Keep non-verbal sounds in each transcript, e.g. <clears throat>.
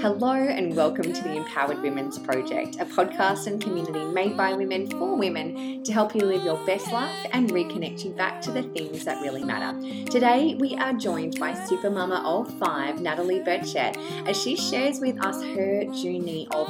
Hello, and welcome to the Empowered Women's Project, a podcast and community made by women for women to help you live your best life and reconnect you back to the things that really matter. Today, we are joined by Supermama of Five, Natalie Burchett, as she shares with us her journey of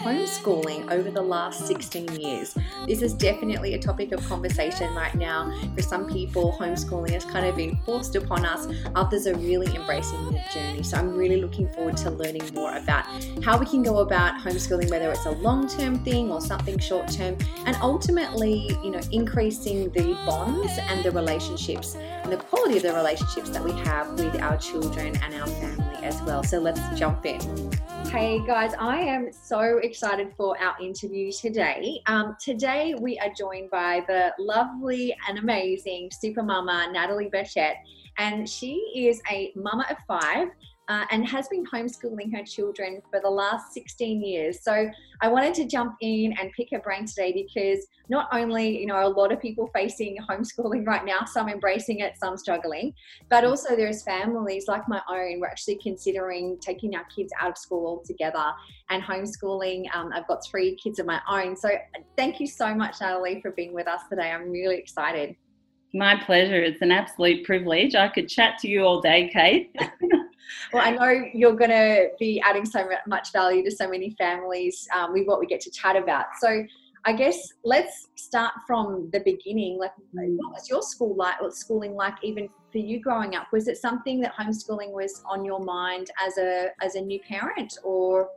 homeschooling over the last 16 years. This is definitely a topic of conversation right now. For some people, homeschooling has kind of been forced upon us, others are really embracing the journey. So I'm really looking forward to learning more about how we can go about homeschooling, whether it's a long term thing or something short term, and ultimately, you know, increasing the bonds and the relationships and the quality of the relationships that we have with our children and our family as well. So let's jump in. Hey guys, I am so excited for our interview today. Um, today we are joined by the lovely and amazing super mama Natalie Burchett, and she is a mama of five uh, and has been homeschooling her children for the last 16 years. So I wanted to jump in and pick her brain today because not only, you know, a lot of people facing homeschooling right now, some embracing it, some struggling, but also there's families like my own, we're actually considering taking our kids out of school altogether and homeschooling. Um, I've got three kids of my own. So thank you so much, Natalie, for being with us today. I'm really excited. My pleasure. It's an absolute privilege. I could chat to you all day, Kate. <laughs> well, I know you're going to be adding so much value to so many families um, with what we get to chat about. So, I guess let's start from the beginning. Like, mm. what was your school like? What schooling like, even for you growing up? Was it something that homeschooling was on your mind as a as a new parent, or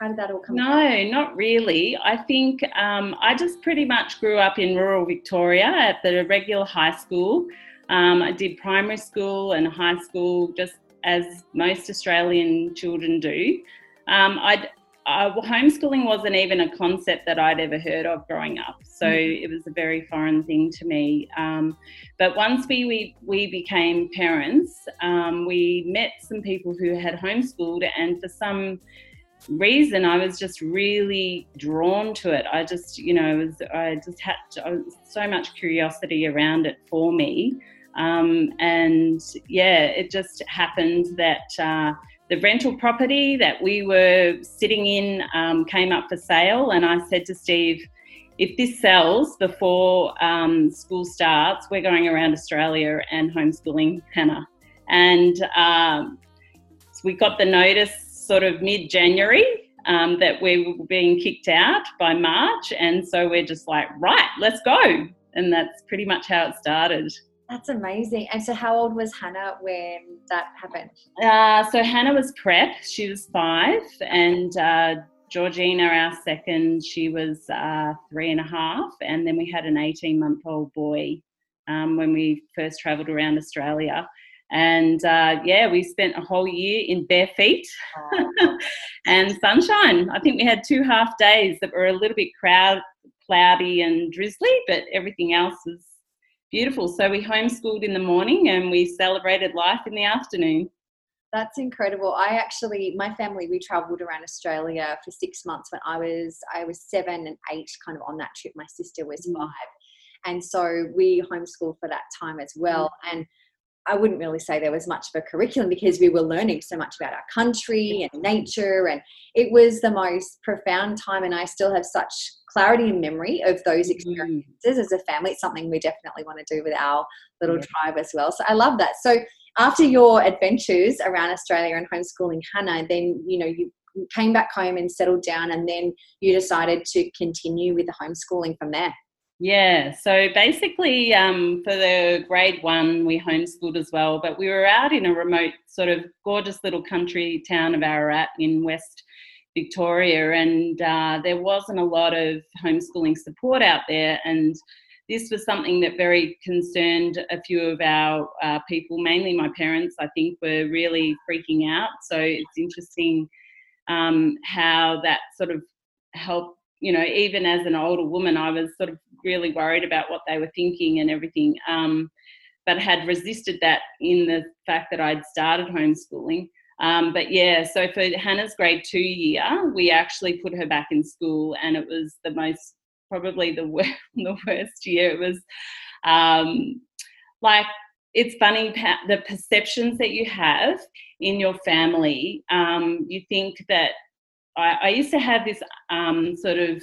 how did that all come? No, about? not really. I think um, I just pretty much grew up in rural Victoria at the regular high school. Um, I did primary school and high school just as most Australian children do. Um, I'd, uh, homeschooling wasn't even a concept that I'd ever heard of growing up, so mm. it was a very foreign thing to me. Um, but once we, we, we became parents, um, we met some people who had homeschooled, and for some reason, I was just really drawn to it. I just, you know, was, I just had to, so much curiosity around it for me. Um, and yeah, it just happened that uh, the rental property that we were sitting in um, came up for sale. And I said to Steve, if this sells before um, school starts, we're going around Australia and homeschooling Hannah. And um, so we got the notice sort of mid January um, that we were being kicked out by March. And so we're just like, right, let's go. And that's pretty much how it started. That's amazing. And so, how old was Hannah when that happened? Uh, so, Hannah was prep. She was five. And uh, Georgina, our second, she was uh, three and a half. And then we had an 18 month old boy um, when we first travelled around Australia. And uh, yeah, we spent a whole year in bare feet <laughs> and sunshine. I think we had two half days that were a little bit crowd, cloudy and drizzly, but everything else was beautiful. So we homeschooled in the morning and we celebrated life in the afternoon. That's incredible. I actually, my family, we travelled around Australia for six months when I was, I was seven and eight, kind of on that trip. My sister was mm. five, and so we homeschooled for that time as well. Mm. And I wouldn't really say there was much of a curriculum because we were learning so much about our country and nature, and it was the most profound time. And I still have such clarity and memory of those mm. experiences mm. as a family. It's something we definitely want to do with our little yeah. tribe as well. So I love that. So after your adventures around Australia and homeschooling Hannah, then you know you came back home and settled down, and then you decided to continue with the homeschooling from there. Yeah, so basically, um, for the grade one, we homeschooled as well, but we were out in a remote, sort of gorgeous little country town of Ararat in West Victoria, and uh, there wasn't a lot of homeschooling support out there. And this was something that very concerned a few of our uh, people, mainly my parents, I think, were really freaking out. So it's interesting um, how that sort of helped. You know, even as an older woman, I was sort of really worried about what they were thinking and everything. Um, but had resisted that in the fact that I'd started homeschooling. Um, but yeah, so for Hannah's grade two year, we actually put her back in school, and it was the most probably the worst, <laughs> the worst year. It was um, like it's funny the perceptions that you have in your family. Um, you think that I, I, used to have this um, sort of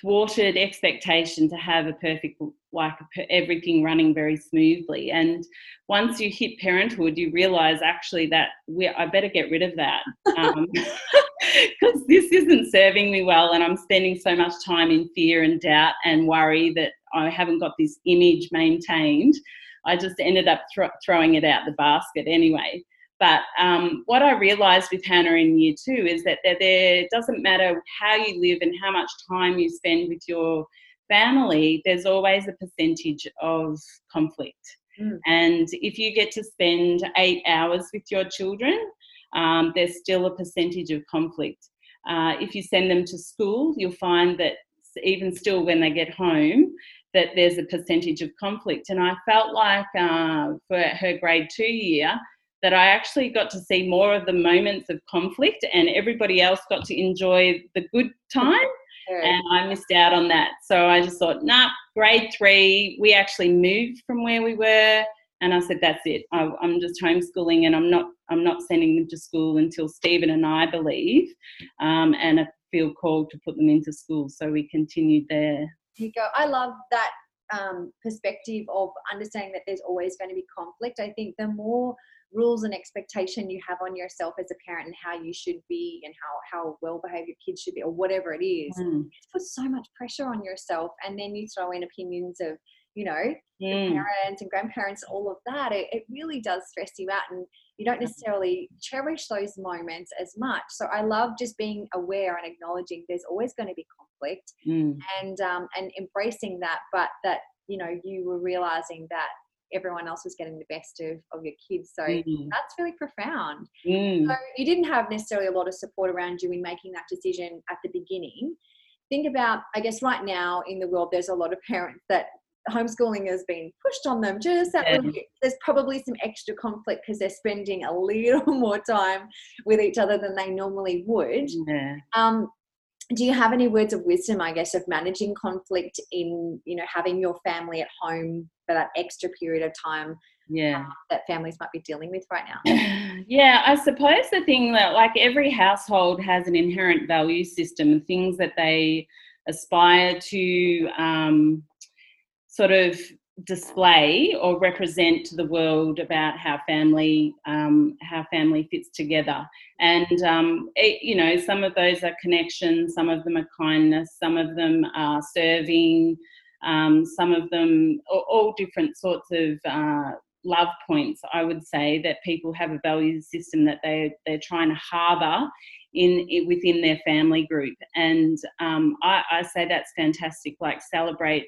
thwarted expectation to have a perfect like everything running very smoothly. And once you hit parenthood you realize actually that we i better get rid of that because um, <laughs> <laughs> this isn't serving me well and i'm spending so much time in fear and doubt and worry that i haven't got this image maintained. I just ended up th- throwing it out the basket anyway. But um, what I realised with Hannah in year two is that there, there doesn't matter how you live and how much time you spend with your family, there's always a percentage of conflict. Mm. And if you get to spend eight hours with your children, um, there's still a percentage of conflict. Uh, if you send them to school, you'll find that even still when they get home, that there's a percentage of conflict. And I felt like uh, for her grade two year, that I actually got to see more of the moments of conflict and everybody else got to enjoy the good time. <laughs> And I missed out on that. So I just thought, nah, grade three, we actually moved from where we were. And I said, that's it. I, am just homeschooling and I'm not, I'm not sending them to school until Stephen and I believe um, and I feel called to put them into school. So we continued there. You go. I love that um, perspective of understanding that there's always going to be conflict. I think the more rules and expectation you have on yourself as a parent and how you should be and how how well behaved your kids should be or whatever it is mm. it puts so much pressure on yourself and then you throw in opinions of you know mm. parents and grandparents all of that it, it really does stress you out and you don't necessarily cherish those moments as much so i love just being aware and acknowledging there's always going to be conflict mm. and um and embracing that but that you know you were realizing that everyone else was getting the best of, of your kids. So mm. that's really profound. Mm. So you didn't have necessarily a lot of support around you in making that decision at the beginning. Think about, I guess, right now in the world, there's a lot of parents that homeschooling has been pushed on them just that yeah. There's probably some extra conflict because they're spending a <laughs> little more time with each other than they normally would. Yeah. Um, do you have any words of wisdom i guess of managing conflict in you know having your family at home for that extra period of time yeah. uh, that families might be dealing with right now? <clears throat> Yeah i suppose the thing that like every household has an inherent value system and things that they aspire to um, sort of display or represent to the world about how family um, how family fits together. And um, it, you know some of those are connections some of them are kindness some of them are serving um, some of them all, different sorts of uh, love points. I would say that people have a value system that they they're trying to harbour in, within their family group. And um, I, I say that's fantastic like celebrate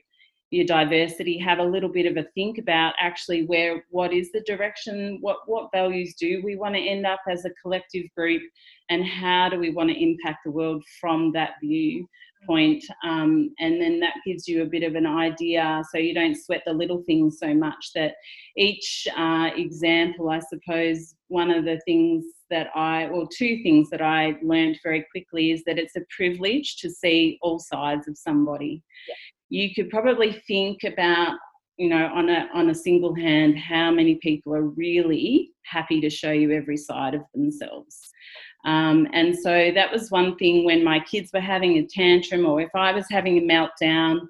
your diversity have a little bit of a think about actually where what is the direction what what values do we want to end up as a collective group and how do we want to impact the world from that view point um, and then that gives you a bit of an idea so you don't sweat the little things so much that each uh, example i suppose one of the things that i or two things that i learned very quickly is that it's a privilege to see all sides of somebody. Yeah you could probably think about you know on a on a single hand how many people are really happy to show you every side of themselves. Um, and so that was one thing when my kids were having a tantrum or if i was having a meltdown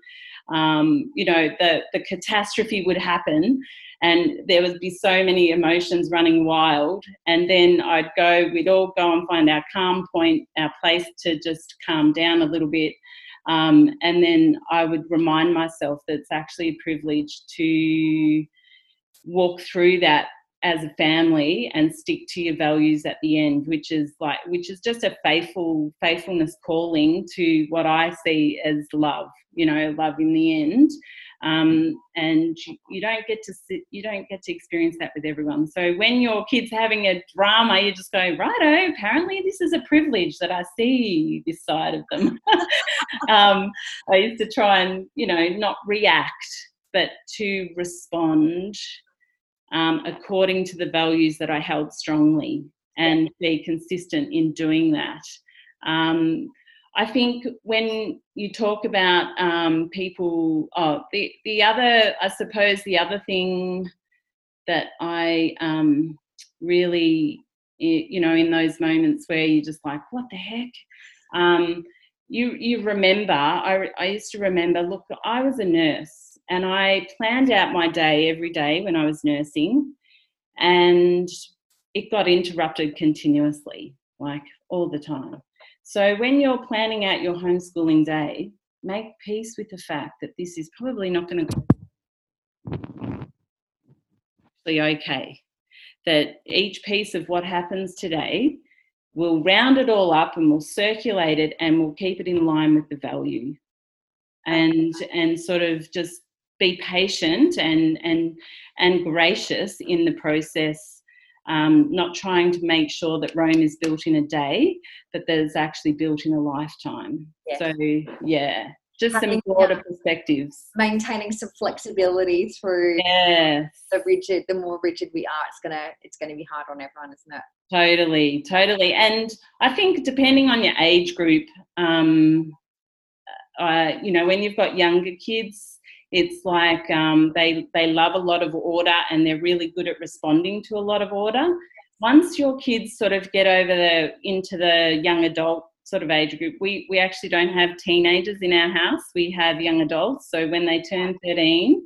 um, you know the the catastrophe would happen and there would be so many emotions running wild. And then i'd go we'd all go and find our calm point our place to just calm down a little bit um, and then I would remind myself that it's actually a privilege to walk through that as a family and stick to your values at the end which is like which is just a faithful faithfulness calling to what i see as love you know love in the end um, and you don't get to sit, you don't get to experience that with everyone. So when your kid's having a drama, you just go, righto. Apparently, this is a privilege that I see this side of them. <laughs> um, I used to try and you know not react, but to respond um, according to the values that I held strongly and be consistent in doing that. Um, I think when you talk about um, people, oh, the, the other, I suppose the other thing that I um, really, you know, in those moments where you're just like, what the heck? Um, you you remember I, I used to remember look i was a nurse and i planned out my day every day when i was nursing and it got interrupted continuously like all the time. So when you're planning out your homeschooling day make peace with the fact that this is probably not going to be okay. That each piece of what happens today we'll round it all up and we'll circulate it and we'll keep it in line with the value. And and sort of just be patient and and and gracious in the process um, not trying to make sure that Rome is built in a day, but that it's actually built in a lifetime. Yes. So yeah, just some broader perspectives. Maintaining some flexibility through yes. the rigid. The more rigid we are, it's gonna it's gonna be hard on everyone, isn't it? Totally, totally. And I think depending on your age group, um, uh, you know, when you've got younger kids, it's like um, they they love a lot of order and they're really good at responding to a lot of order. Once your kids sort of get over the into the young adult sort of age group. We we actually don't have teenagers in our house. We have young adults. So when they turn 13,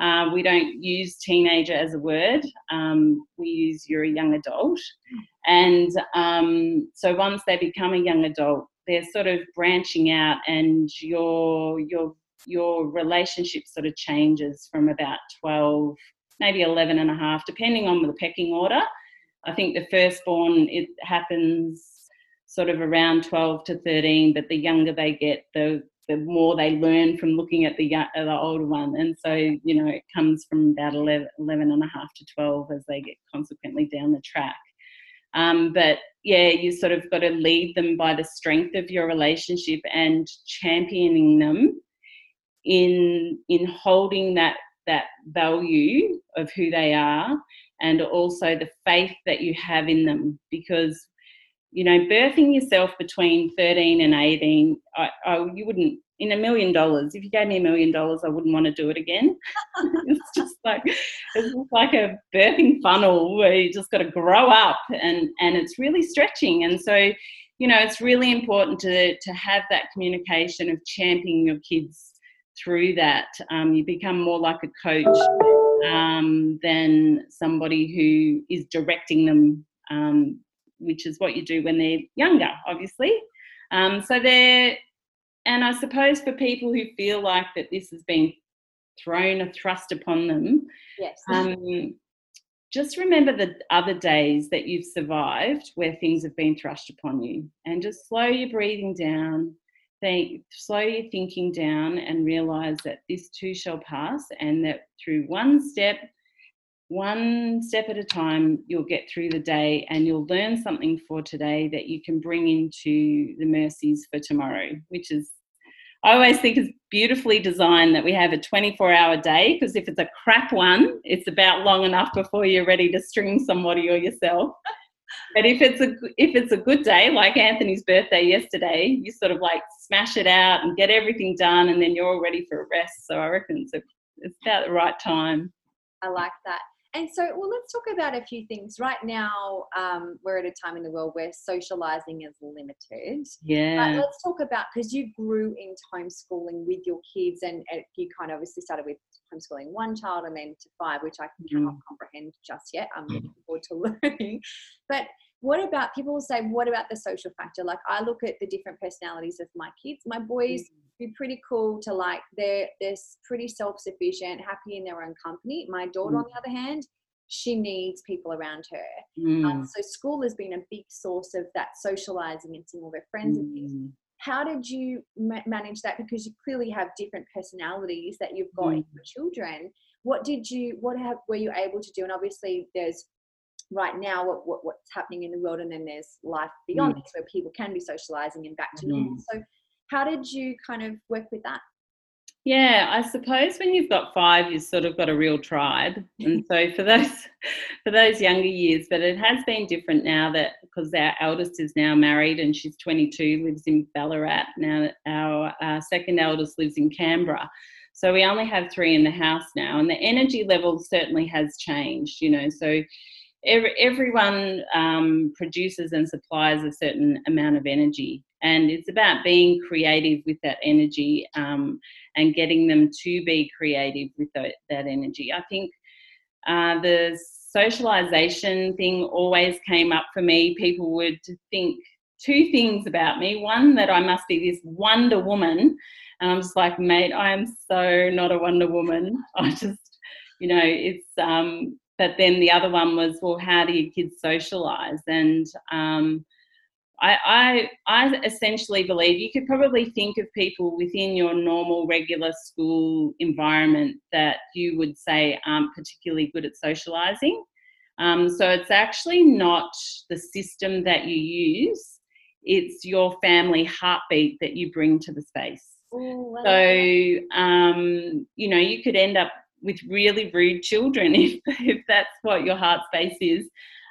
uh, we don't use teenager as a word. Um, we use you're a young adult. And um, so once they become a young adult, they're sort of branching out, and your your your relationship sort of changes from about 12 maybe 11 and a half depending on the pecking order i think the firstborn it happens sort of around 12 to 13, but the younger they get, the the more they learn from looking at the, the older one. And so, you know, it comes from about 11, 11 and a half to 12 as they get consequently down the track. Um, but yeah, you sort of got to lead them by the strength of your relationship and championing them in in holding that that value of who they are and also the faith that you have in them because you know, birthing yourself between 13 and 18, I, I, you wouldn't, in a million dollars, if you gave me a million dollars, I wouldn't want to do it again. <laughs> it's just like, it's like a birthing funnel where you just got to grow up and, and it's really stretching. And so, you know, it's really important to, to have that communication of championing your kids through that. Um, you become more like a coach um, than somebody who is directing them um, which is what you do when they're younger, obviously. Um, so they're, and I suppose for people who feel like that this has been thrown or thrust upon them, yes. Um, just remember the other days that you've survived where things have been thrust upon you, and just slow your breathing down. Think, slow your thinking down and realize that this too shall pass, and that through one step one step at a time, you'll get through the day and you'll learn something for today that you can bring into the mercies for tomorrow, which is, I always think is beautifully designed that we have a 24 hour day because if it's a crap one, it's about long enough before you're ready to string somebody or yourself. But if it's a if it's a good day, like Anthony's birthday yesterday, you sort of like smash it out and get everything done, and then you're all ready for a rest. So I reckon it's a, it's about the right time. I like that. And so, well, let's talk about a few things. Right now, um, we're at a time in the world where socializing is limited. Yeah. But let's talk about because you grew into homeschooling with your kids, and you kind of obviously started with homeschooling one child and then to five, which I cannot mm. comprehend just yet. I'm looking forward to <laughs> learning. But what about people will say, what about the social factor? Like I look at the different personalities of my kids. My boys mm. be pretty cool to like they're they're pretty self-sufficient, happy in their own company. My daughter, mm. on the other hand, she needs people around her. Mm. Um, so school has been a big source of that socializing and seeing all their friends and things. How did you ma- manage that? Because you clearly have different personalities that you've got in mm. your children. What did you? What have, were you able to do? And obviously, there's right now what, what, what's happening in the world and then there's life beyond mm. this where people can be socializing and back to normal mm. so how did you kind of work with that yeah i suppose when you've got five you've sort of got a real tribe. And <laughs> so for those for those younger years but it has been different now that because our eldest is now married and she's 22 lives in ballarat. Now our uh, second eldest lives in canberra. So we only have three in the house now, and the energy level certainly has changed, you know. So every, everyone um, produces and supplies a certain amount of energy, and it's about being creative with that energy um, and getting them to be creative with that, that energy. I think uh, the socialization thing always came up for me. People would think two things about me one, that I must be this Wonder Woman. And I'm just like, mate, I am so not a Wonder Woman. <laughs> I just, you know, it's, um, but then the other one was, well, how do your kids socialize? And, um, I, I, I essentially believe you could probably think of people within your normal, regular school environment that you would say aren't particularly good at socialising. Um, so it's actually not the system that you use, it's your family heartbeat that you bring to the space. Ooh, wow. So, um, you know, you could end up with really rude children <laughs> if, if that's what your heart space is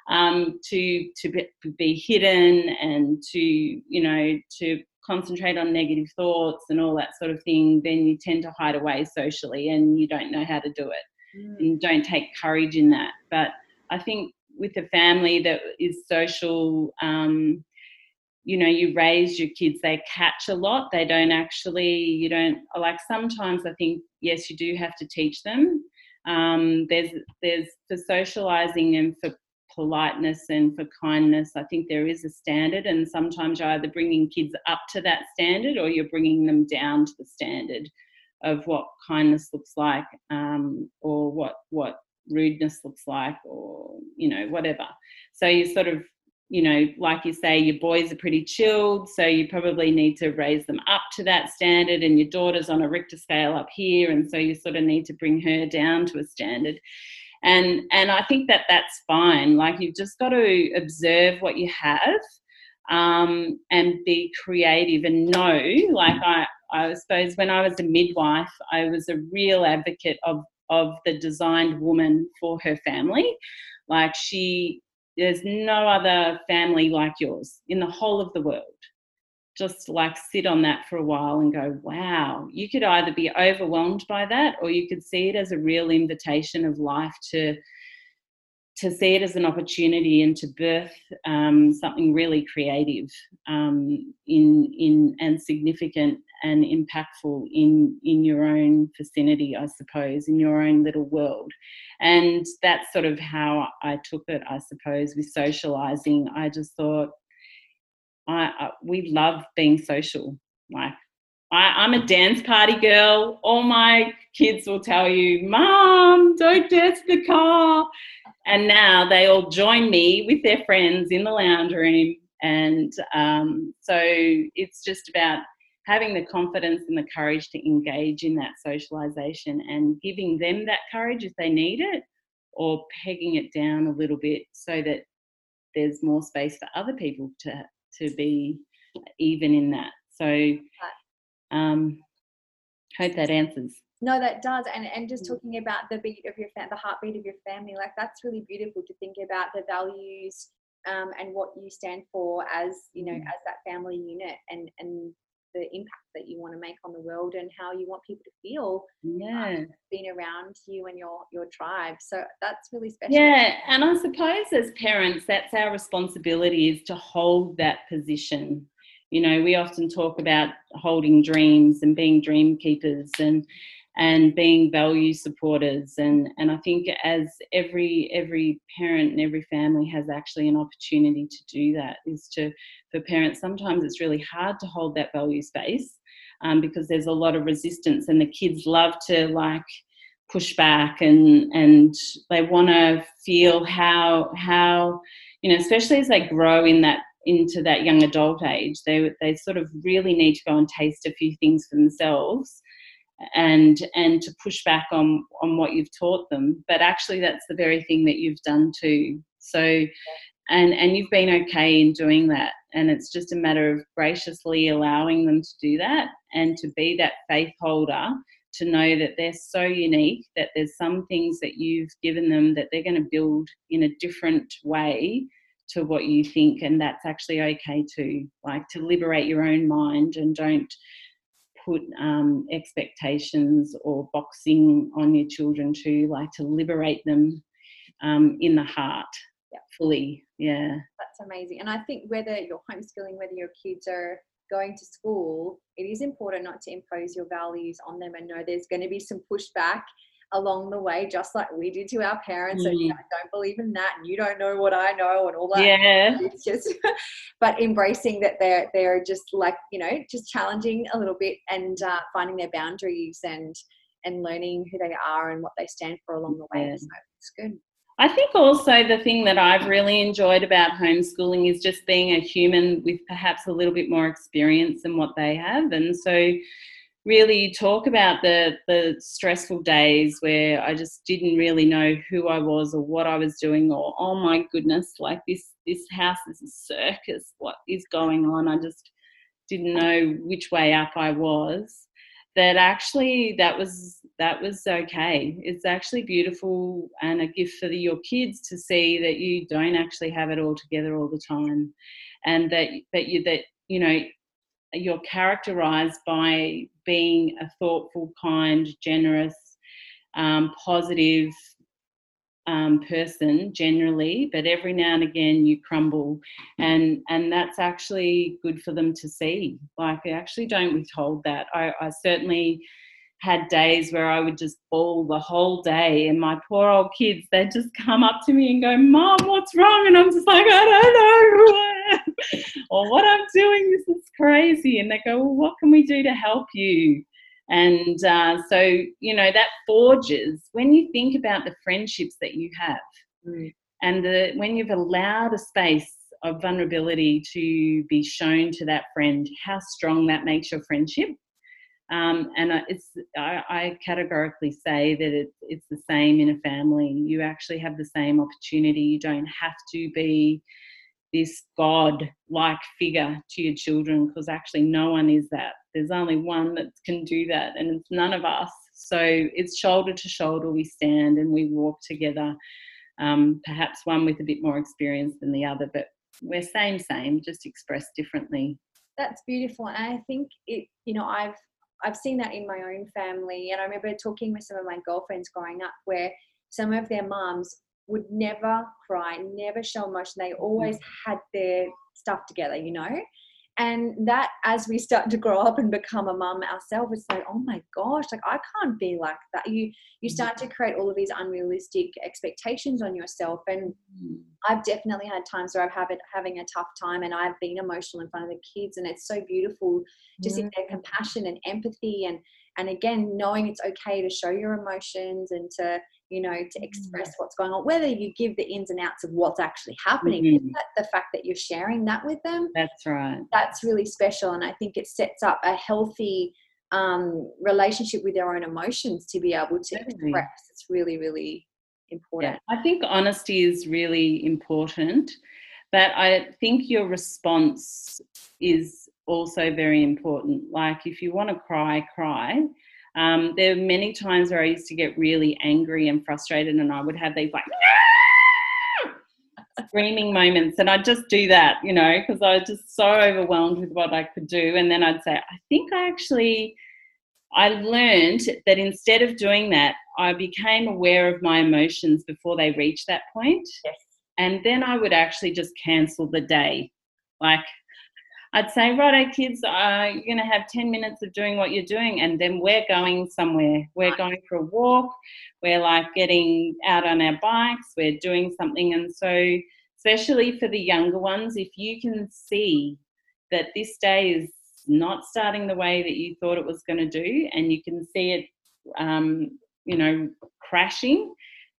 um, to to be hidden and to you know to concentrate on negative thoughts and all that sort of thing, then you tend to hide away socially and you don't know how to do it mm. and don't take courage in that. But I think with a family that is social, um, you know, you raise your kids, they catch a lot. They don't actually, you don't like sometimes I think, yes, you do have to teach them. Um, there's there's for socializing and for politeness and for kindness, I think there is a standard, and sometimes you're either bringing kids up to that standard or you're bringing them down to the standard of what kindness looks like um, or what what rudeness looks like or you know whatever. So you sort of you know like you say your boys are pretty chilled so you probably need to raise them up to that standard and your daughter's on a richter scale up here and so you sort of need to bring her down to a standard and and i think that that's fine. Like you've just got to observe what you have um, and be creative and know like i i suppose when i was a midwife i was a real advocate of of the designed woman for her family. Like she there's no other family like yours in the whole of the world just like sit on that for a while and go, wow, you could either be overwhelmed by that or you could see it as a real invitation of life to to see it as an opportunity and to birth um, something really creative um, in in and significant and impactful in in your own vicinity, I suppose, in your own little world. And that's sort of how I took it, I suppose, with socializing. I just thought, I, I we love being social. Like I, am a dance party girl. All my kids will tell you, "Mom, don't dance the car." And now they all join me with their friends in the lounge room, and um, so it's just about having the confidence and the courage to engage in that socialization and giving them that courage if they need it, or pegging it down a little bit so that there's more space for other people to to be even in that. So, um, hope that answers. No, that does. And and just mm. talking about the beat of your fam- the heartbeat of your family, like that's really beautiful to think about the values um, and what you stand for as you know mm. as that family unit and and the impact that you want to make on the world and how you want people to feel um, yeah. um, being around you and your your tribe. So that's really special. Yeah and i suppose as parents that's our responsibility is to hold that position. You know we often talk about holding dreams and being dream keepers and and being value supporters. And and I think as every every parent and every family has actually an opportunity to do that is to for parents sometimes it's really hard to hold that value space um, because there's a lot of resistance and the kids love to like push back and and they want to feel how how you know especially as they grow in that into that young adult age they they sort of really need to go and taste a few things for themselves and and to push back on on what you've taught them. But actually that's the very thing that you've done too. So and and you've been okay in doing that. And it's just a matter of graciously allowing them to do that and to be that faith holder to know that they're so unique that there's some things that you've given them that they're going to build in a different way to what you think. And that's actually okay too. Like to liberate your own mind and don't put um, expectations or boxing on your children too, like to liberate them um, in the heart Yeah. fully. Yeah. That's amazing. And I think whether you're homeschooling, whether your kids are going to school, it is important not to impose your values on them and know there's going to be some pushback along the way, just like we did to our parents. And Mm. I don't believe in that, and you don't know what I know, and all that. Yeah. <laughs> It's just, <laughs> but embracing that they're they're just like you know just challenging a little bit and uh, finding their boundaries and and learning who they are and what they stand for along the way. Yeah. So it's good. I think also the thing that I've really enjoyed about homeschooling is just being a human with perhaps a little bit more experience than what they have. And so really talk about the the stressful days where I just didn't really know who I was or what I was doing or oh my goodness, like this this house is a circus. What is going on? I just didn't know which way up I was. That actually that was that was okay. It's actually beautiful and a gift for the, your kids to see that you don't actually have it all together all the time, and that that you that you know you're characterized by being a thoughtful, kind, generous, um, positive um, person generally, but every now and again you crumble, and and that's actually good for them to see. Like I actually don't withhold that. I, I certainly had days where I would just bawl the whole day, and my poor old kids they'd just come up to me and go, "Mom, what's wrong?" And I'm just like, "I don't know or what I'm doing. This is crazy." And they go, "Well, what can we do to help you?" And uh, so, you know, that forges when you think about the friendships that you have, Mm. and the, when you've allowed a space of vulnerability to be shown to that friend, how strong that makes your friendship. Um, and I- it's, I, I categorically say that it's, it's the same in a family. You actually have the same opportunity. You don't have to be this God like figure to your children because actually no one is that. There's only one that can do that, and it's none of us. So it's shoulder to shoulder we stand and we walk together. Um, perhaps one with a bit more experience than the other, but we're same, same, just expressed differently. that's beautiful and i think it you know i've i've seen that in my own family and i remember talking with some of my girlfriends growing up where some of their moms would never cry never show emotion. They mm. always had their stuff together you know? And that as we start to grow up and become a mum ourselves it's like oh my gosh like i can't be like that. You you mm. start to create all of these unrealistic expectations on yourself and mm. I've definitely had times where I've had having a tough time and I've been emotional in front of the kids and it's so beautiful to see their compassion and empathy and and again knowing it's okay to show your emotions and to you know to express what's going on whether you give the ins and outs of what's actually happening Mhm. but the fact that you're sharing that with them That's right. that's really special and I think it sets up a healthy um, relationship with their own emotions to be able to Totally. express it's really really important Yeah, I think honesty is really important, but I think your response is also very important. Like if you want to cry, cry. Um, there are many times where I used to get really angry and frustrated, and I would have these like <laughs> screaming moments, and I'd just do that, you know, because I was just so overwhelmed with what I could do. And then I'd say, I think I actually I learned that instead of doing that, I became aware of my emotions before they reached that point. Yes. And then I would actually just cancel the day. Like, I'd say, righto, kids, uh, you're going to have 10 minutes of doing what you're doing, and then we're going somewhere. We're Right. going for a walk. We're like getting out on our bikes. We're doing something. And so, especially for the younger ones, if you can see that this day is not starting the way that you thought it was going to do, and you can see it, um, you know, crashing,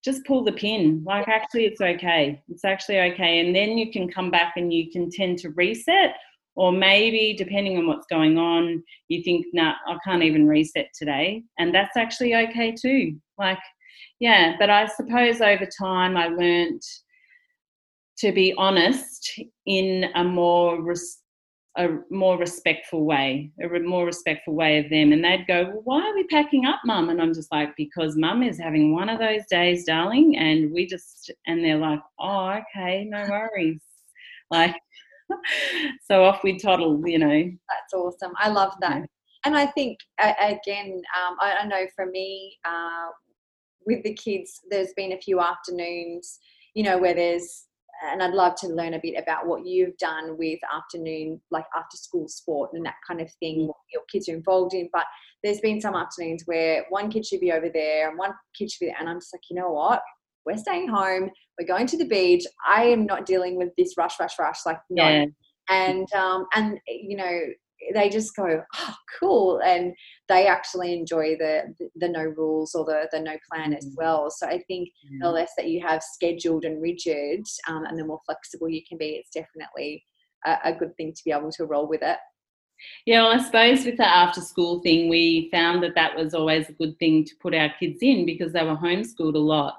just pull the pin. Like, actually, it's okay. It's actually okay. And then you can come back and you can tend to reset. Or maybe, depending on what's going on, you think, nah, I can't even reset today. And that's actually okay too. Like, yeah, but I suppose over time I learnt to be honest in a more res- a more respectful way, a re- more respectful way of them. And they'd go, well, "Why are we packing up, Mum?" And I'm just like, "Because Mum is having one of those days, darling." And we just, and they're like, "Oh, okay, no worries." Like, <laughs> so off we toddle, you know. That's awesome. I love that. and I think again, um, I, I, know for me, uh, with the kids, there's been a few afternoons, you know, where there's and I'd love to learn a bit about what you've done with afternoon, like after school sport and that kind of thing, mm. what your kids are involved in. But there's been some afternoons where one kid should be over there and one kid should be there. And I'm just like, you know what? We're staying home. We're going to the beach. I am not dealing with this rush, rush, rush. Like, no. Yeah. And, um, and, you know, they just go, oh, cool. And they actually enjoy the, the, the no rules or the, the no plan mm-hmm. as well. So I think mm-hmm. the less that you have scheduled and rigid um, and the more flexible you can be, it's definitely a, a good thing to be able to roll with it. Yeah, well, I suppose with the after school thing, we found that that was always a good thing to put our kids in because they were homeschooled a lot.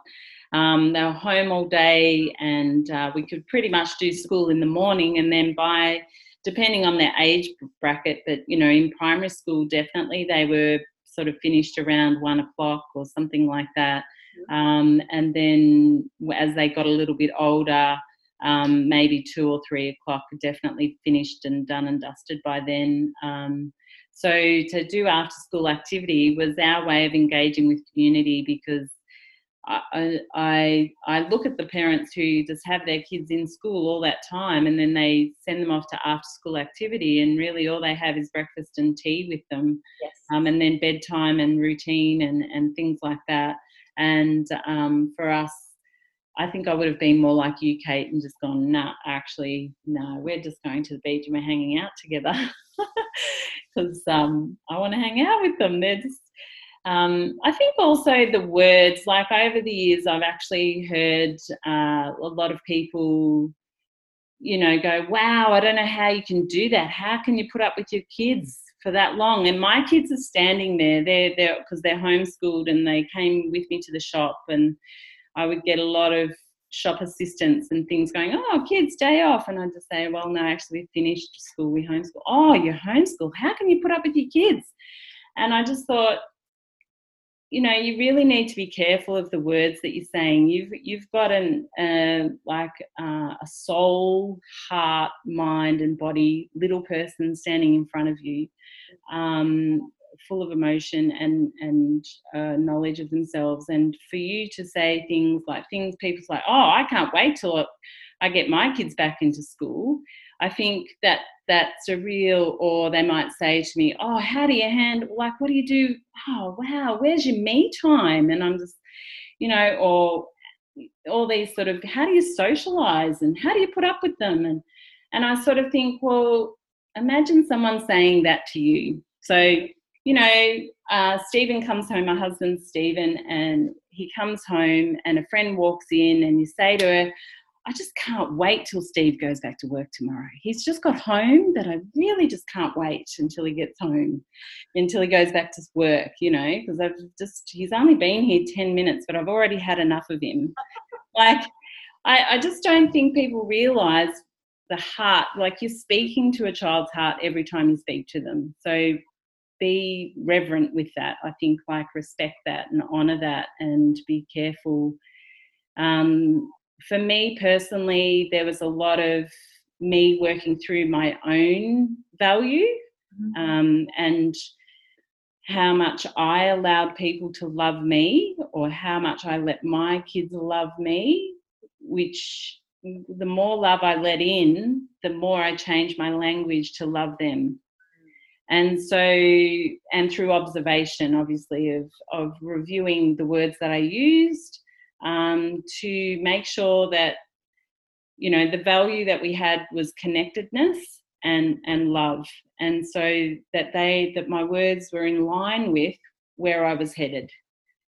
Um, they were home all day, and uh, we could pretty much do school in the morning, and then by depending on their age bracket, but you know, in primary school, definitely they were sort of finished around one o'clock or something like that. Um, and then as they got a little bit older, um, maybe two or three o'clock, definitely finished and done and dusted by then. Um, so to do after school activity was our way of engaging with community because I, I, I look at the parents who just have their kids in school all that time and then they send them off to after school activity and really all they have is breakfast and tea with them yes. um, and then bedtime and routine and, and things like that and um, for us I think I would have been more like you, Kate, and just gone, nah, actually, no, we're just going to the beach and we're hanging out together <laughs> because um, I want to hang out with them. They're just um, I think also the words, like over the years, I've actually heard uh, a lot of people, you know, go, wow, I don't know how you can do that. How can you put up with your kids for that long? And my kids are standing there, they're there because they're homeschooled and they came with me to the shop, and I would get a lot of shop assistants and things going, oh, kids, day off. And I'd just say, well, no, actually, we finished school, we homeschool. Oh, you're homeschool. How can you put up with your kids? And I just thought, you know you really need to be careful of the words that you're saying. You've you've got an uh, like uh, a soul heart mind and body little person standing in front of you um, full of emotion and and uh, knowledge of themselves. And for you to say things like things people's like oh i can't wait till i get my kids back into school I think that that's a real, or they might say to me, Oh, how do you handle, like, what do you do? Oh, wow, where's your me time? And I'm just, you know, or all these sort of, how do you socialize and how do you put up with them? And, and I sort of think, well, imagine someone saying that to you. So, you know, uh, Stephen comes home, my husband Stephen, and he comes home and a friend walks in and you say to her, I just can't wait till Steve goes back to work tomorrow. He's just got home that I really just can't wait until he gets home, until he goes back to work, you know, because I've just, he's only been here 10 minutes, but I've already had enough of him. <laughs> like, I, I just don't think people realize the heart, like you're speaking to a child's heart every time you speak to them. So be reverent with that. I think, like, respect that and honor that and be careful. Um, for me personally, there was a lot of me working through my own value mm-hmm. um, and how much I allowed people to love me or how much I let my kids love me, which the more love I let in, the more I changed my language to love them. And so, and through observation, obviously, of, of reviewing the words that I used um, to make sure that you know the value that we had was connectedness and and love. And so that they that my words were in line with where i was headed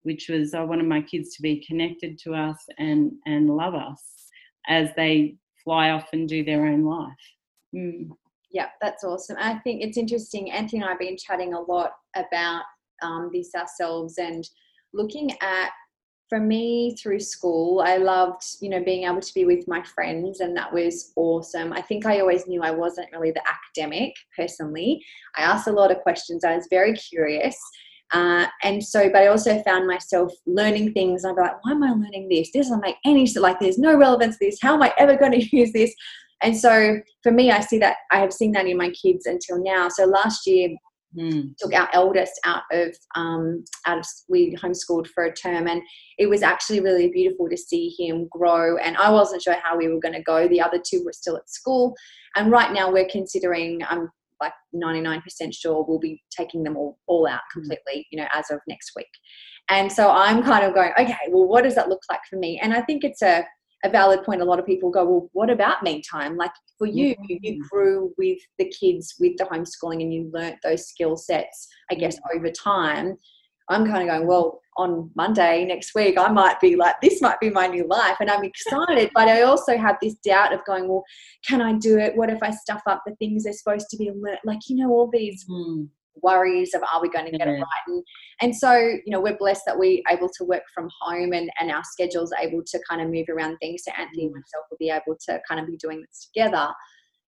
which was i wanted my kids to be connected to us and and love us as they fly off and do their own life. Mm. yeah that's awesome. I think it's interesting anthony and i have been chatting a lot about um, this ourselves and looking at for me through school i loved you know being able to be with my friends and that was awesome. I think i always knew i wasn't really the academic personally. I asked a lot of questions. I was very curious. Uh, and so but i also found myself learning things. I'd be like why am i learning this? This doesn't make any sense like there's no relevance to this. How am i ever going <laughs> to use this? And so for me i see that i have seen that in my kids until now. So last year Mm. Took our eldest out of um, out of we homeschooled for a term, and it was actually really beautiful to see him grow. And I wasn't sure how we were going to go. The other two were still at school, and right now we're considering. I'm like 99% sure we'll be taking them all, all out mm. completely, you know, as of next week. And so I'm kind of going, okay, well, what does that look like for me? And I think it's a a valid point. A lot of people go, well, what about me time? Like for you, mm-hmm. you grew with the kids with the homeschooling and you learnt those skill sets, I guess, over time. I'm kind of going, well, on Monday next week, I might be like, this might be my new life. And I'm excited, but I also have this doubt of going, well, can I do it? What if I stuff up the things they're supposed to be learned? Like, you know, all these mm worries of are we going to get it right and, and so you know we're blessed that we're able to work from home and, and our schedules able to kind of move around things so anthony and mm. myself will be able to kind of be doing this together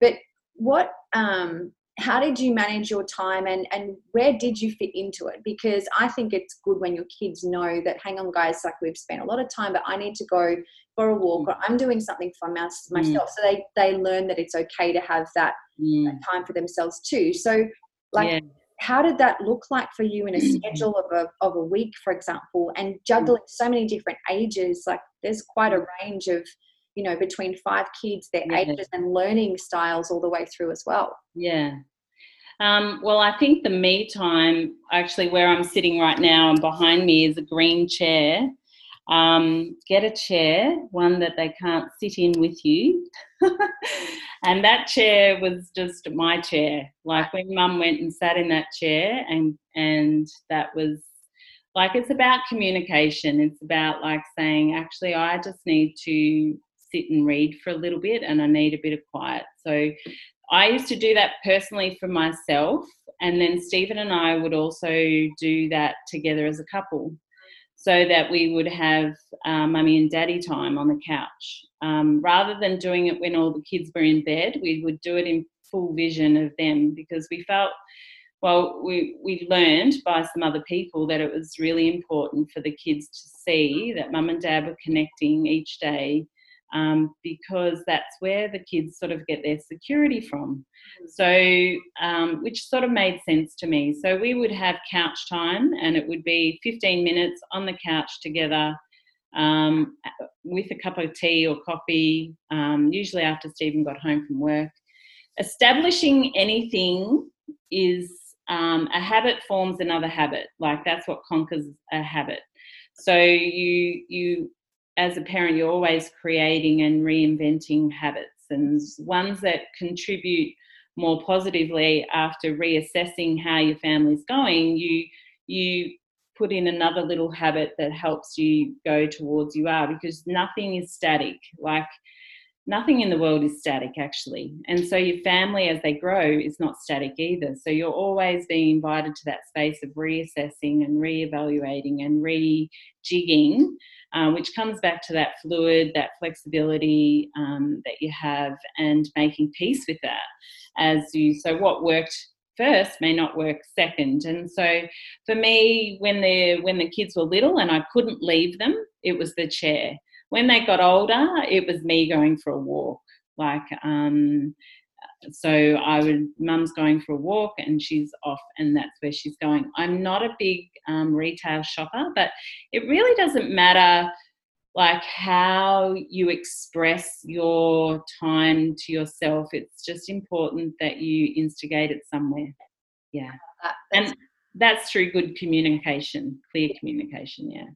but what um how did you manage your time and and where did you fit into it because i think it's good when your kids know that hang on guys like we've spent a lot of time but i need to go for a walk mm. or i'm doing something for myself mm. so they they learn that it's okay to have that, mm. that time for themselves too so like yeah how did that look like for you in a <clears throat> schedule of a, of a week for example and juggling so many different ages like there's quite a range of you know between five kids their yeah. ages and learning styles all the way through as well. Yeah. Um, well i think the me time actually where i'm sitting right now and behind me is a green chair um, get a chair, one that they can't sit in with you. <laughs> and that chair was just my chair. Like when mum went and sat in that chair, and, and that was like it's about communication. It's about like saying, actually, I just need to sit and read for a little bit and I need a bit of quiet. So I used to do that personally for myself. And then Stephen and I would also do that together as a couple so that we would have um, mummy and daddy time on the couch. Um, rather than doing it when all the kids were in bed, we would do it in full vision of them because we felt, well, we, we learned by some other people that it was really important for the kids to see that mum and dad were connecting each day um, because that's where the kids sort of get their security from. Mm. So, um, which sort of made sense to me. So, we would have couch time, and it would be 15 minutes on the couch together um, with a cup of tea or coffee, um, usually after Stephen got home from work. Establishing anything is um, a habit forms another habit. Like that's what conquers a habit. So you you as a parent, you're always creating and reinventing habits and ones that contribute more positively after reassessing how your family's going, you you put in another little habit that helps you go towards you are because nothing is static. Like nothing in the world is static actually. And so your family as they grow is not static either. So you're always being invited to that space of reassessing and reevaluating and rejigging um, which comes back to that fluid, that flexibility um, that you have, and making peace with that as you. So, what worked first may not work second, and so for me, when the when the kids were little and I couldn't leave them, it was the chair. When they got older, it was me going for a walk. Like um, so I would, mum's going for a walk and she's off, and that's where she's going. I'm not a big um, retail shopper, but it really doesn't matter like how you express your time to yourself. It's just important that you instigate it somewhere. Yeah. and that's through good communication, clear communication. Yeah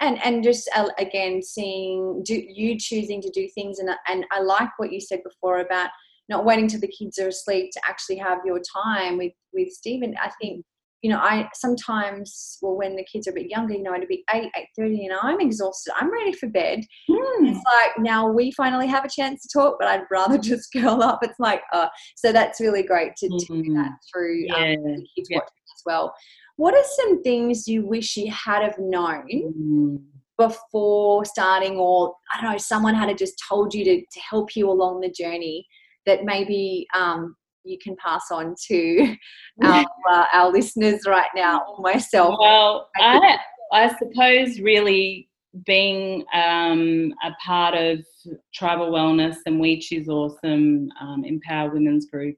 and and just uh, again seeing do you choosing to do things and and I like what you said before about not waiting till the kids are asleep to actually have your time with with Stephen. I think you know I sometimes well when the kids are a bit younger, you know, it'd be eight eight thirty, and I'm exhausted. I'm ready for bed. Mm. It's like now we finally have a chance to talk, but I'd rather <laughs> just curl up. It's like uh, so that's really great to, mm-hmm. do that through um, the kids yeah. watching as well. What are some things you wish you had have known? Mm before starting or i don't know someone had just told you to, to help you along the journey that maybe um, you can pass on to <laughs> our, uh, our listeners right now or myself? Well, I, I suppose really being um, a part of Tribal Wellness and We Choose Awesome um, Empower Women's Group,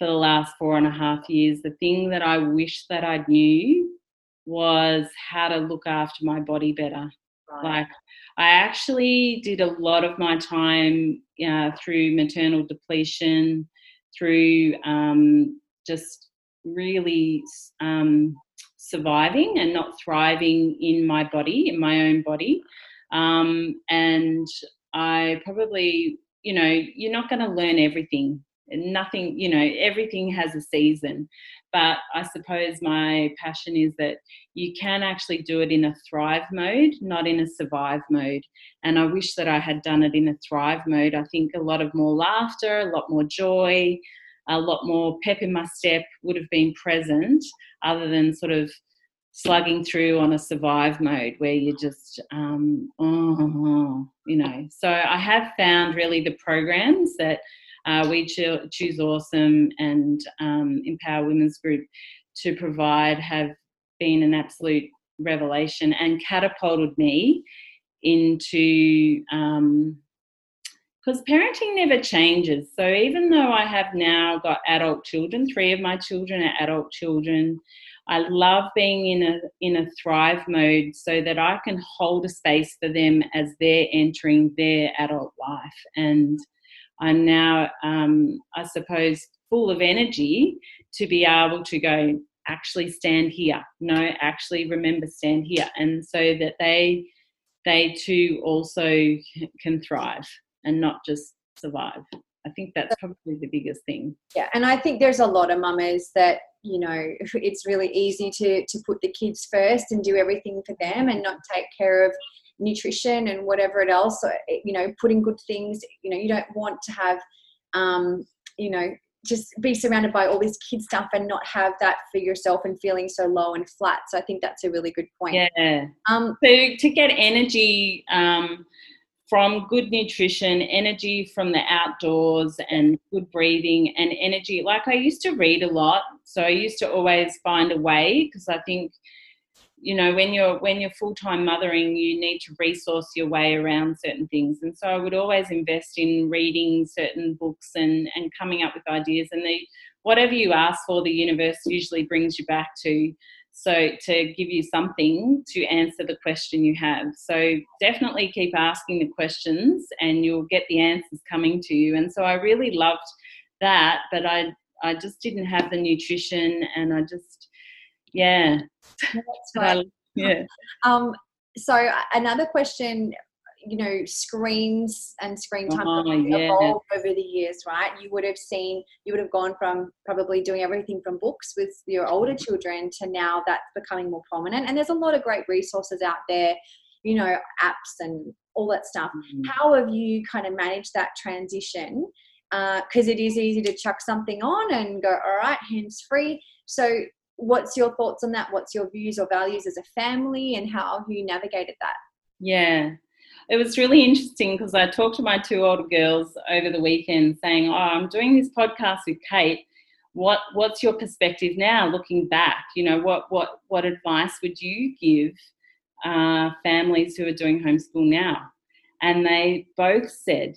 for the last four and a half years, the thing that I wish that I knew was how to look after my body better. Right. Like, I actually did a lot of my time uh, through maternal depletion, through um, just really um, surviving and not thriving in my body, in my own body. Um, and I probably, you know, you're not going to learn everything. Nothing, you know, everything has a season. But I suppose my passion is that you can actually do it in a thrive mode, not in a survive mode. And I wish that I had done it in a thrive mode. I think a lot of more laughter, a lot more joy, a lot more pep in my step would have been present other than sort of slugging through on a survive mode where you just um, oh, you know so i have found really the programs that uh, we cho- choose awesome and um, empower women's group to provide have been an absolute revelation and catapulted me into um, because parenting never changes. So even though I have now got adult children, three of my children are adult children, I love being in a in a thrive mode so that I can hold a space for them as they're entering their adult life. And I'm now, um, I suppose, full of energy to be able to go actually stand here. No, actually remember stand here, and so that they they too also can thrive and not just survive. I think that's probably the biggest thing. Yeah, and I think there's a lot of mamas that you know <laughs> it's really easy to to put the kids first and do everything for them and not take care of nutrition and whatever it else. So, you know, putting good things. You know, you don't want to have, um, you know, just be surrounded by all this kid stuff and not have that for yourself and feeling so low and flat. So I think that's a really good point. Yeah. Um, so to get energy. Um, from good nutrition, energy from the outdoors, and good breathing, and energy. Like I used to read a lot, so I used to always find a way because I think, you know, when you're when you're full time mothering, you need to resource your way around certain things, and so I would always invest in reading certain books and and coming up with ideas. And the whatever you ask for, the universe usually brings you back to. So, to give you something to answer the question you have. So, definitely keep asking the questions and you'll get the answers coming to you. And so, I really loved that, but I, I just didn't have the nutrition and I just, yeah. Yeah. <laughs> <laughs> Um, so, another question you know screens and screen time oh, yeah. evolved over the years right you would have seen you would have gone from probably doing everything from books with your older children to now that's becoming more prominent and there's a lot of great resources out there you know apps and all that stuff mm-hmm. how have you kind of managed that transition because uh, it is easy to chuck something on and go all right hands free so what's your thoughts on that what's your views or values as a family and how you navigated that yeah it was really interesting because I talked to my two older girls over the weekend saying, Oh, I'm doing this podcast with Kate. What what's your perspective now looking back? You know, what what what advice would you give uh, families who are doing homeschool now? And they both said,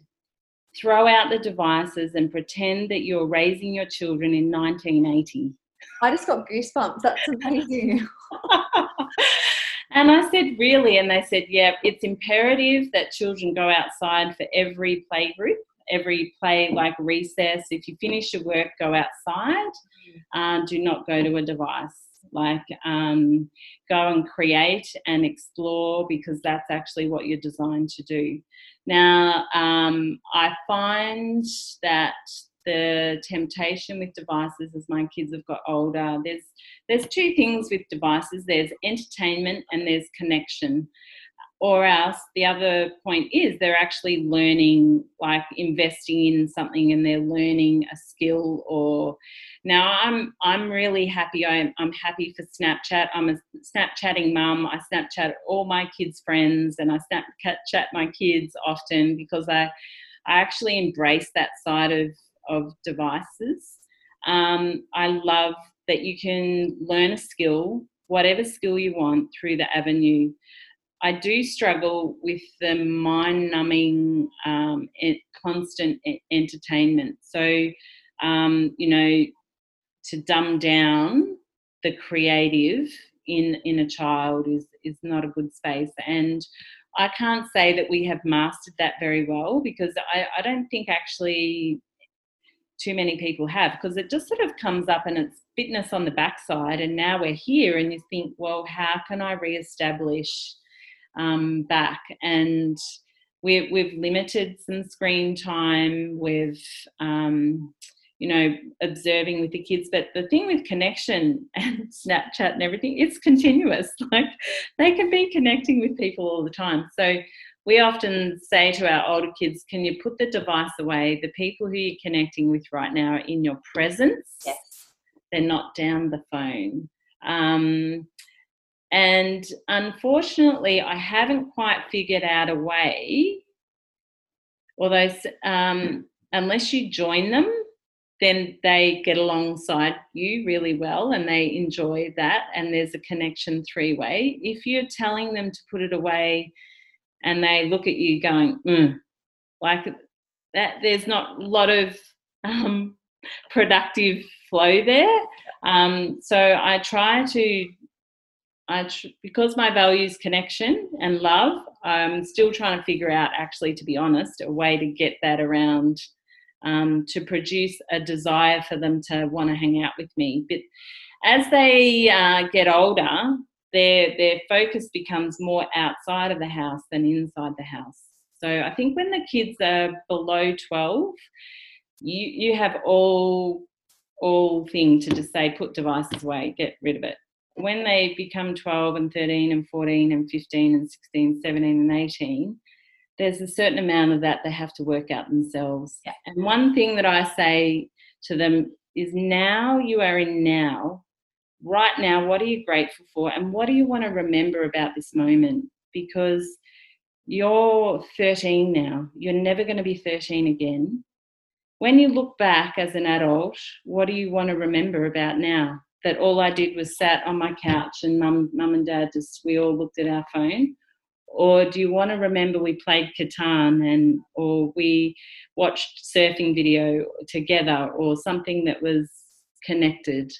throw out the devices and pretend that you're raising your children in 1980. I just got goosebumps. That's amazing. <laughs> <laughs> And I said, Really? And they said, Yeah, it's imperative that children go outside for every play group, every play like recess. If you finish your work, go outside. Uh, do not go to a device. Like, um, go and create and explore because that's actually what you're designed to do. Now, um, I find that the temptation with devices as my kids have got older. There's there's two things with devices. There's entertainment and there's connection. Or else the other point is they're actually learning like investing in something and they're learning a skill or now i'm i'm really happy. I'm, I'm happy for snapchat. I'm a snapchatting mum. I snapchat all my kids friends and i snapchat my kids often because i i actually embrace that side of of devices. Um, I love that you can learn a skill, whatever skill you want, through the avenue. I do struggle with the mind numbing, um, constant entertainment. So um, you know, to dumb down the creative in in a child is is not a good space and I can't say that we have mastered that very well because I, I don't think actually too many people have because it just sort of comes up and it's fitness on the backside and now we're here and you think well how can i re-establish um, back and we, we've limited some screen time we've um, you know, observing with the kids. But the thing with connection <laughs> and Snapchat and everything, it's continuous. <laughs> Like they can be connecting with people all the time. So we often say to our older kids, can you put the device away? The people who you're connecting with right now are in your presence. Yes. They're not down the phone. Um, and unfortunately, I haven't quite figured out a way, although, um, unless you join them then they get alongside you really well and they enjoy that and there's a connection three way if you're telling them to put it away and they look at you going mm, like that there's not a lot of um, productive flow there um, so i try to I tr- because my value is connection and love i'm still trying to figure out actually to be honest a way to get that around um, to produce a desire for them to want to hang out with me. But as they uh, get older, their their focus becomes more outside of the house than inside the house. So I think when the kids are below 12, you you have all all thing to just say put devices away, get rid of it. When they become 12 and 13 and 14 and 15 and 16, 17 and 18, there's a certain amount of that they have to work out themselves. Yeah. And one thing that I say to them is now you are in now. Right now, what are you grateful for? And what do you want to remember about this moment? Because you're 13 now, you're never going to be 13 again. When you look back as an adult, what do you want to remember about now? That all I did was sat on my couch and mum, mum and dad just, we all looked at our phone or do you want to remember we played Catan and or we watched surfing video together or something that was connected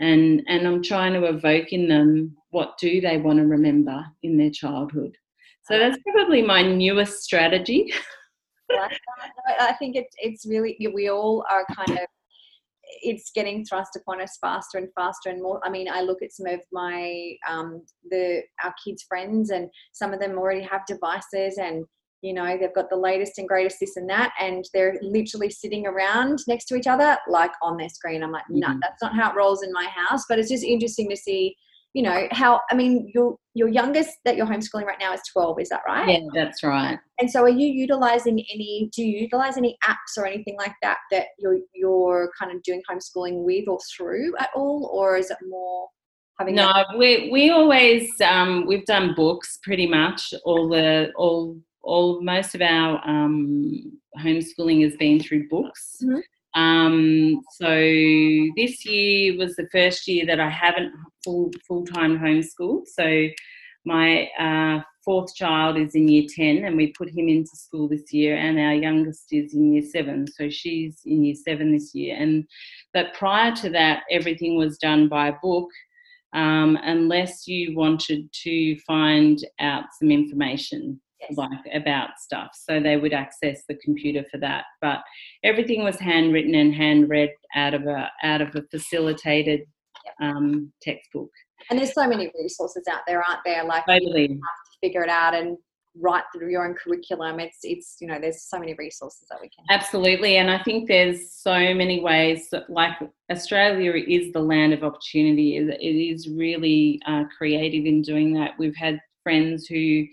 and and I'm trying to evoke in them what do they want to remember in their childhood so that's probably my newest strategy <laughs> I think it's it's really we all are kind of it's getting thrust upon us faster and faster and more. I mean, I look at some of my um, the our kids' friends, and some of them already have devices, and you know they've got the latest and greatest this and that, and they're literally sitting around next to each other like on their screen. I'm like, no, mm-hmm. that's not how it rolls in my house. But it's just interesting to see you know how i mean your your youngest that you're homeschooling right now is 12 is that right yeah that's right and so are you utilizing any do you utilize any apps or anything like that that you're you're kind of doing homeschooling with or through at all or is it more having no we we always um we've done books pretty much all the all all most of our um homeschooling has been through books mm-hmm. Um, so this year was the first year that I haven't full full time homeschooled. So my uh, fourth child is in year 10 and we put him into school this year and our youngest is in year 7 so she's in year 7 this year and but prior to that everything was done by book um, unless you wanted to find out some information yes. like about stuff. So they would access the computer for that. But everything was handwritten and hand read out of a out of a facilitated um, textbook. And there's so many resources out there, aren't there? Like totally. you have to figure it out and write through your own curriculum. It's it's you know there's so many resources that we can. Absolutely, and I think there's so many ways. That, like Australia is the land of opportunity. It is really uh, creative in doing that. We've had friends who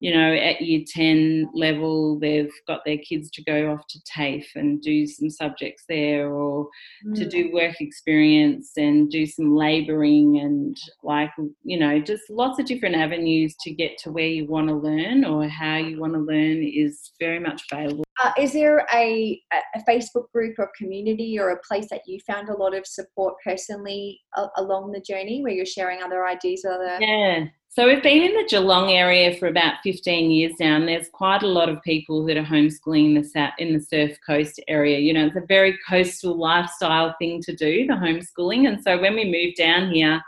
you know, at year 10 level, they've got their kids to go off to TAFE and do some subjects there or mm. to do work experience and do some labouring and, like, you know, just lots of different avenues to get to where you want to learn or how you want to learn is very much available. Uh, is there a, a Facebook group or community or a place that you found a lot of support personally a- along the journey where you're sharing other ideas? Other yeah, So we've been in the Geelong area for about 15 years now, and there's quite a lot of people that are homeschooling in the, in the Surf Coast area. You know, it's a very coastal lifestyle thing to do, the homeschooling. And so when we moved down here,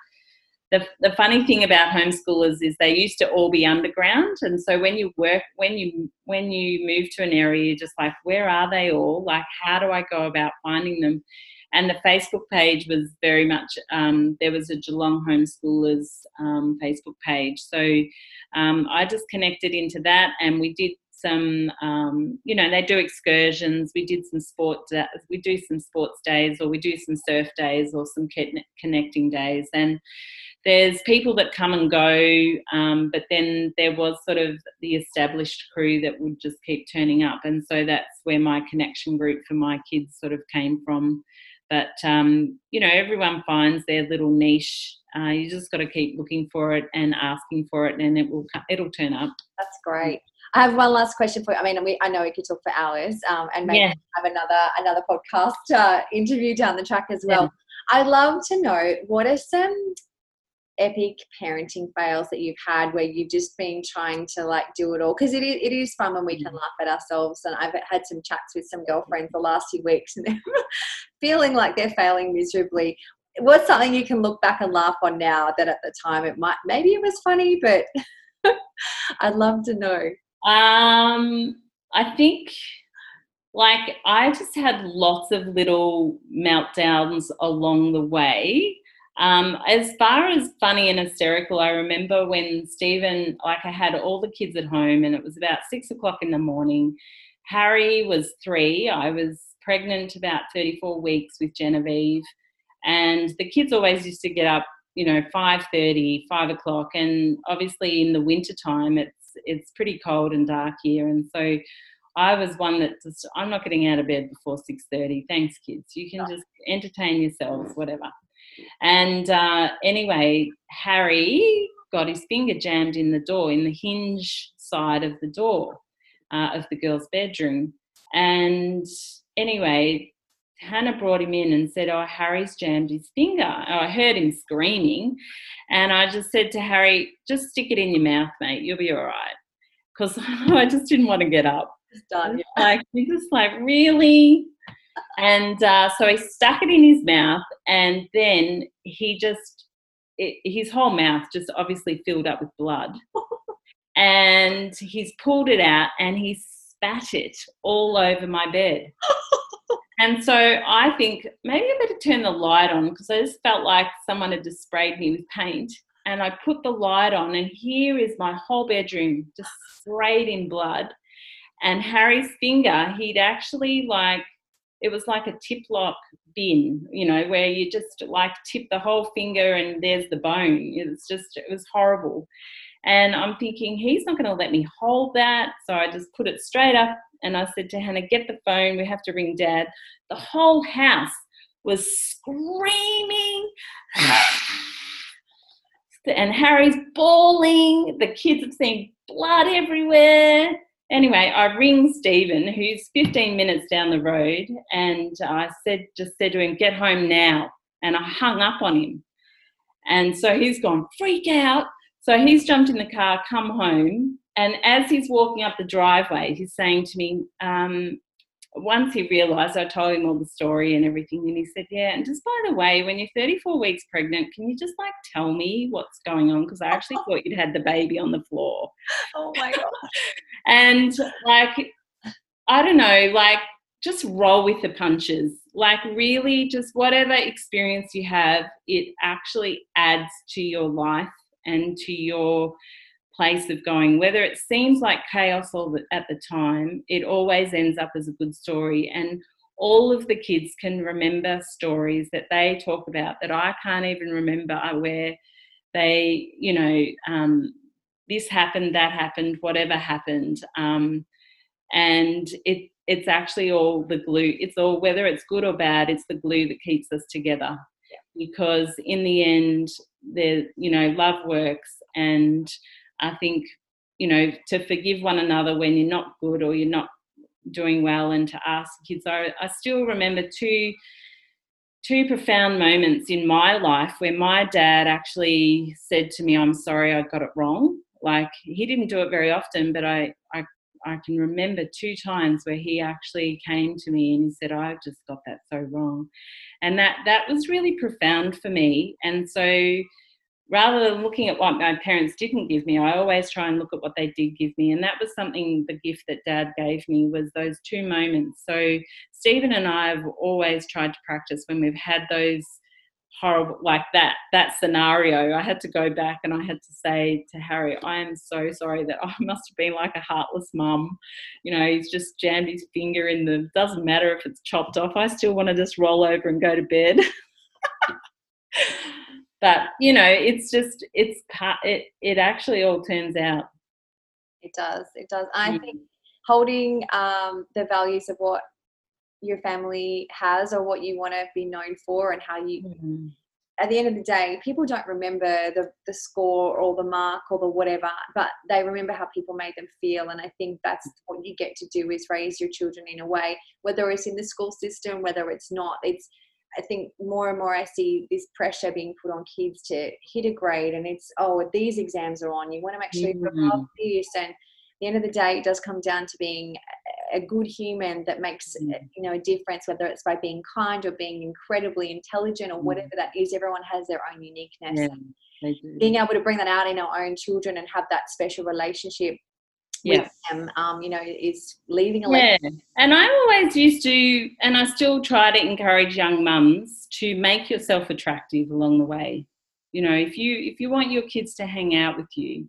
the, the funny thing about homeschoolers is they used to all be underground and so when you work when you when you move to an area you're just like where are they all like how do i go about finding them and the Facebook page was very much um, there was a Geelong homeschoolers um, Facebook page, so um, I just connected into that, and we did some um, you know they do excursions. We did some sport we do some sports days or we do some surf days or some connecting days. And there's people that come and go um, but then there was sort of the established crew that would just keep turning up. And so that's where my connection group for my kids sort of came from but um, you know, everyone finds their little niche. Uh, you just got to keep looking for it and asking for it, and it will it'll turn up. That's great. I have one last question for you. I mean, we, I know we could talk for hours, um, and maybe yeah. have another another podcast uh, interview down the track as well. Yeah. I'd love to know what are some epic parenting fails that you've had where you've just been trying to like do it all? Because it is, it is fun when we can mm. laugh at ourselves and i've had some chats with some girlfriends the last few weeks and they're <laughs> feeling like they're failing miserably. What's something you can look back and laugh on now that at the time it might maybe it was funny but <laughs> i'd love to know. Um i think like i just had lots of little meltdowns along the way um, as far as funny and hysterical, I remember when Stephen, like I had all the kids at home and it was about six o'clock in the morning. Harry was three. I was pregnant about 34 weeks with Genevieve. And the kids always used to get up, you know, 5.30, 5 o'clock. And obviously in the winter time, it's, it's pretty cold and dark here. And so I was one that just, I'm not getting out of bed before 6.30. Thanks, kids. You can just entertain yourselves, whatever. And uh, anyway, Harry got his finger jammed in the door, in the hinge side of the door uh, of the girl's bedroom. And anyway, Hannah brought him in and said, Oh, Harry's jammed his finger. Oh, I heard him screaming. And I just said to Harry, Just stick it in your mouth, mate. You'll be all right. Because <laughs> I just didn't want to get up. It's done. Yeah. Like, just like, Really? And uh, so he stuck it in his mouth, and then he just, it, his whole mouth just obviously filled up with blood. <laughs> and he's pulled it out and he spat it all over my bed. <laughs> and so I think maybe I better turn the light on because I just felt like someone had just sprayed me with paint. And I put the light on, and here is my whole bedroom just sprayed in blood. And Harry's finger, he'd actually like it was like a tip lock bin, you know, where you just like tip the whole finger and there's the bone. It's just, it was horrible. And I'm thinking, he's not going to let me hold that. So I just put it straight up and I said to Hannah, get the phone. We have to ring dad. The whole house was screaming. <sighs> and Harry's bawling. The kids have seen blood everywhere. Anyway, I ring Stephen, who's 15 minutes down the road, and I said, just said to him, "Get home now." And I hung up on him, and so he's gone freak out. So he's jumped in the car, come home, and as he's walking up the driveway, he's saying to me, um, once he realized, I told him all the story and everything, and he said, Yeah, and just by the way, when you're 34 weeks pregnant, can you just like tell me what's going on? Because I actually thought you'd had the baby on the floor. <laughs> Oh my God. and like, I don't know, like, just roll with the punches. Like, really, just whatever experience you have, it actually adds to your life and to your place of going. Whether it seems like chaos all the, at the time, it always ends up as a good story. And all of the kids can remember stories that they talk about that I can't even remember, where they, you know, um, this happened, that happened, whatever happened. Um, and it it's actually all the glue. It's all whether it's good or bad. It's the glue that keeps us together. Yeah. Because in the end, there you know love works, and I think, you know, to forgive one another when you're not good or you're not doing well and to ask kids. I, I still remember two two profound moments in my life where my dad actually said to me, I'm sorry, I got it wrong. Like he didn't do it very often, but I, I, I can remember two times where he actually came to me and he said, I've just got that so wrong. And that, that was really profound for me. And so rather than looking at what my parents didn't give me, I always try and look at what they did give me. And that was something, the gift that dad gave me was those two moments. So Stephen and I have always tried to practice when we've had those horrible like that that scenario i had to go back and i had to say to harry i am so sorry that <laughs> i must have been like a heartless mum you know he's just jammed his finger in the doesn't matter if it's chopped off i still want to just roll over and go to bed <laughs> but you know it's just it's part it it actually all turns out it does it does i mm. think holding um, the values of what your family has or what you want to be known for and how you mm-hmm. at the end of the day people don't remember the, the score or the mark or the whatever but they remember how people made them feel and i think that's what you get to do is raise your children in a way whether it's in the school system whether it's not it's I think more and more I see this pressure being put on kids to hit a grade, and it's oh these exams are on. You want to make sure mm-hmm. you're above this, and the end of the day, it does come down to being a good human that makes mm. you know a difference, whether it's by being kind or being incredibly intelligent or mm. whatever that is. Everyone has their own uniqueness. Yeah, being able to bring that out in our own children and have that special relationship with them, um, you know, is leaving a yeah. And I always used to, and I still try to encourage young mums to make yourself attractive along the way. You know, if you if you want your kids to hang out with you,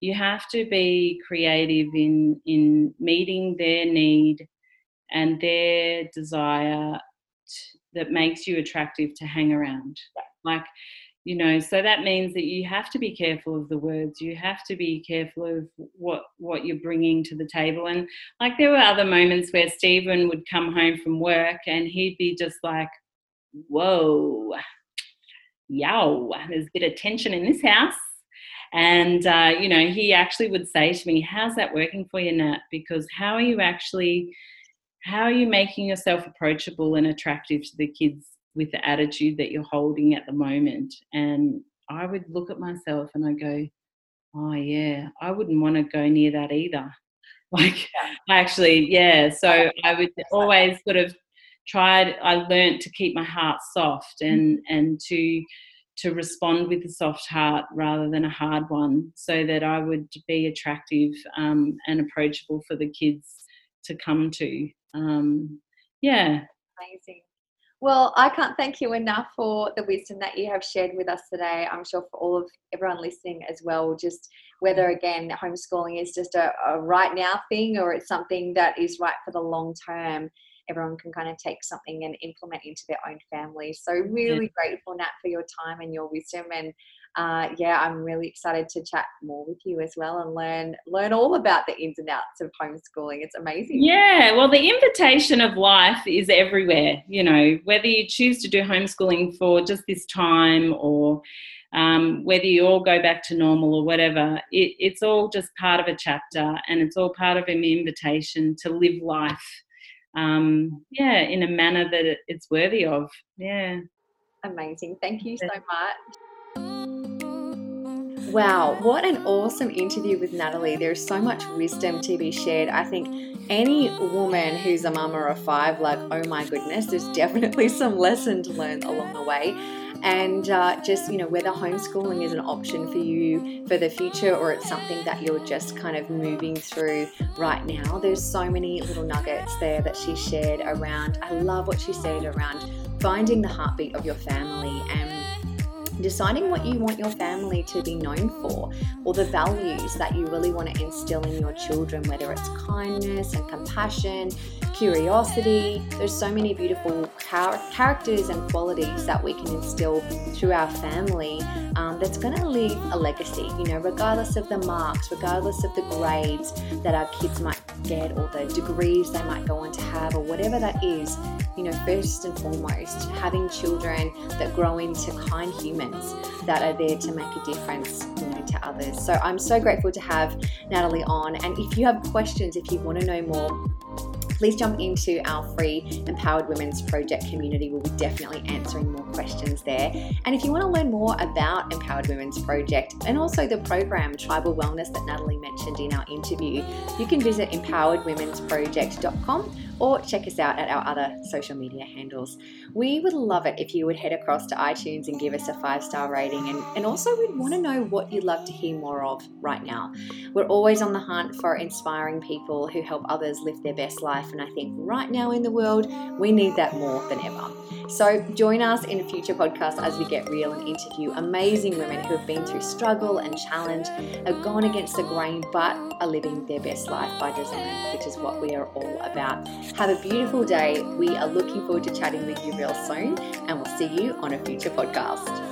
you have to be creative in in meeting their need and their desire that makes you attractive to hang around like you know so that means that you have to be careful of the words you have to be careful of what what you're bringing to the table and like there were other moments where stephen would come home from work and he'd be just like whoa yow there's a bit of tension in this house and, uh, you know, he actually would say to me, How's that working for you, Nat? Because how are you actually, how are you making yourself approachable and attractive to the kids with the attitude that you're holding at the moment? And I would look at myself and I go, Oh, yeah, I wouldn't want to go near that either. <laughs> Like, actually, yeah. So I would always sort of tried, I learned to keep my heart soft and, and to, to respond with a soft heart rather than a hard one so that I would be attractive um, and approachable for the kids to come to. Um, yeah. Amazing. Well, I can't thank you enough for the wisdom that you have shared with us today. I'm sure for all of everyone listening as well, just whether mm. again homeschooling is just a, a right now thing or it's something that is right for the long term everyone can kind of take something and implement into their own family. So really yeah. grateful, Nat, for your time and your wisdom. And uh, yeah, I'm really excited to chat more with you as well and learn learn all about the ins and outs of homeschooling. It's amazing. Yeah, well, the invitation of life is everywhere. You know, whether you choose to do homeschooling for just this time or um, whether you all go back to normal or whatever, it, it's all just part of a chapter and it's all part of an invitation to live life um, yeah, in a manner that it's worthy of. Yeah. Amazing. Thank you so much. Wow, what an awesome interview with Natalie. There's so much wisdom to be shared. I think any woman who's a mama of five, like, oh my goodness, there's definitely <laughs> some lesson to learn along the way and uh, just you know whether homeschooling is an option for you for the future or it's something that you're just kind of moving through right now there's so many little nuggets there that she shared around i love what she said around finding the heartbeat of your family and deciding what you want your family to be known for or the values that you really want to instill in your children, whether it's kindness and compassion, curiosity. There's so many beautiful char- characters and qualities that we can instill through our family um, that's going to leave a legacy, you know, regardless of the marks, regardless of the grades that our kids might get or the degrees they might go on to have or whatever that is. You know, first and foremost, having children that grow into kind that are there to make a difference you know, to others. So I'm so grateful to have Natalie on. And if you have questions, if you want to know more, please jump into our free Empowered Women's Project community. We'll be definitely answering more questions there. And if you want to learn more about Empowered Women's Project and also the program Tribal Wellness that Natalie mentioned in our interview, you can visit empoweredwomensproject.com or check us out at our other social media handles. We would love it if you would head across to iTunes and give us a five star rating. And, and also, we'd want to know what you'd love to hear more of right now. We're always on the hunt for inspiring people who help others live their best life. And I think right now in the world, we need that more than ever. So join us in a future podcasts as we get real and interview amazing women who have been through struggle and challenge, have gone against the grain, but are living their best life by design, which is what we are all about. Have a beautiful day. We are looking forward to chatting with you real soon, and we'll see you on a future podcast.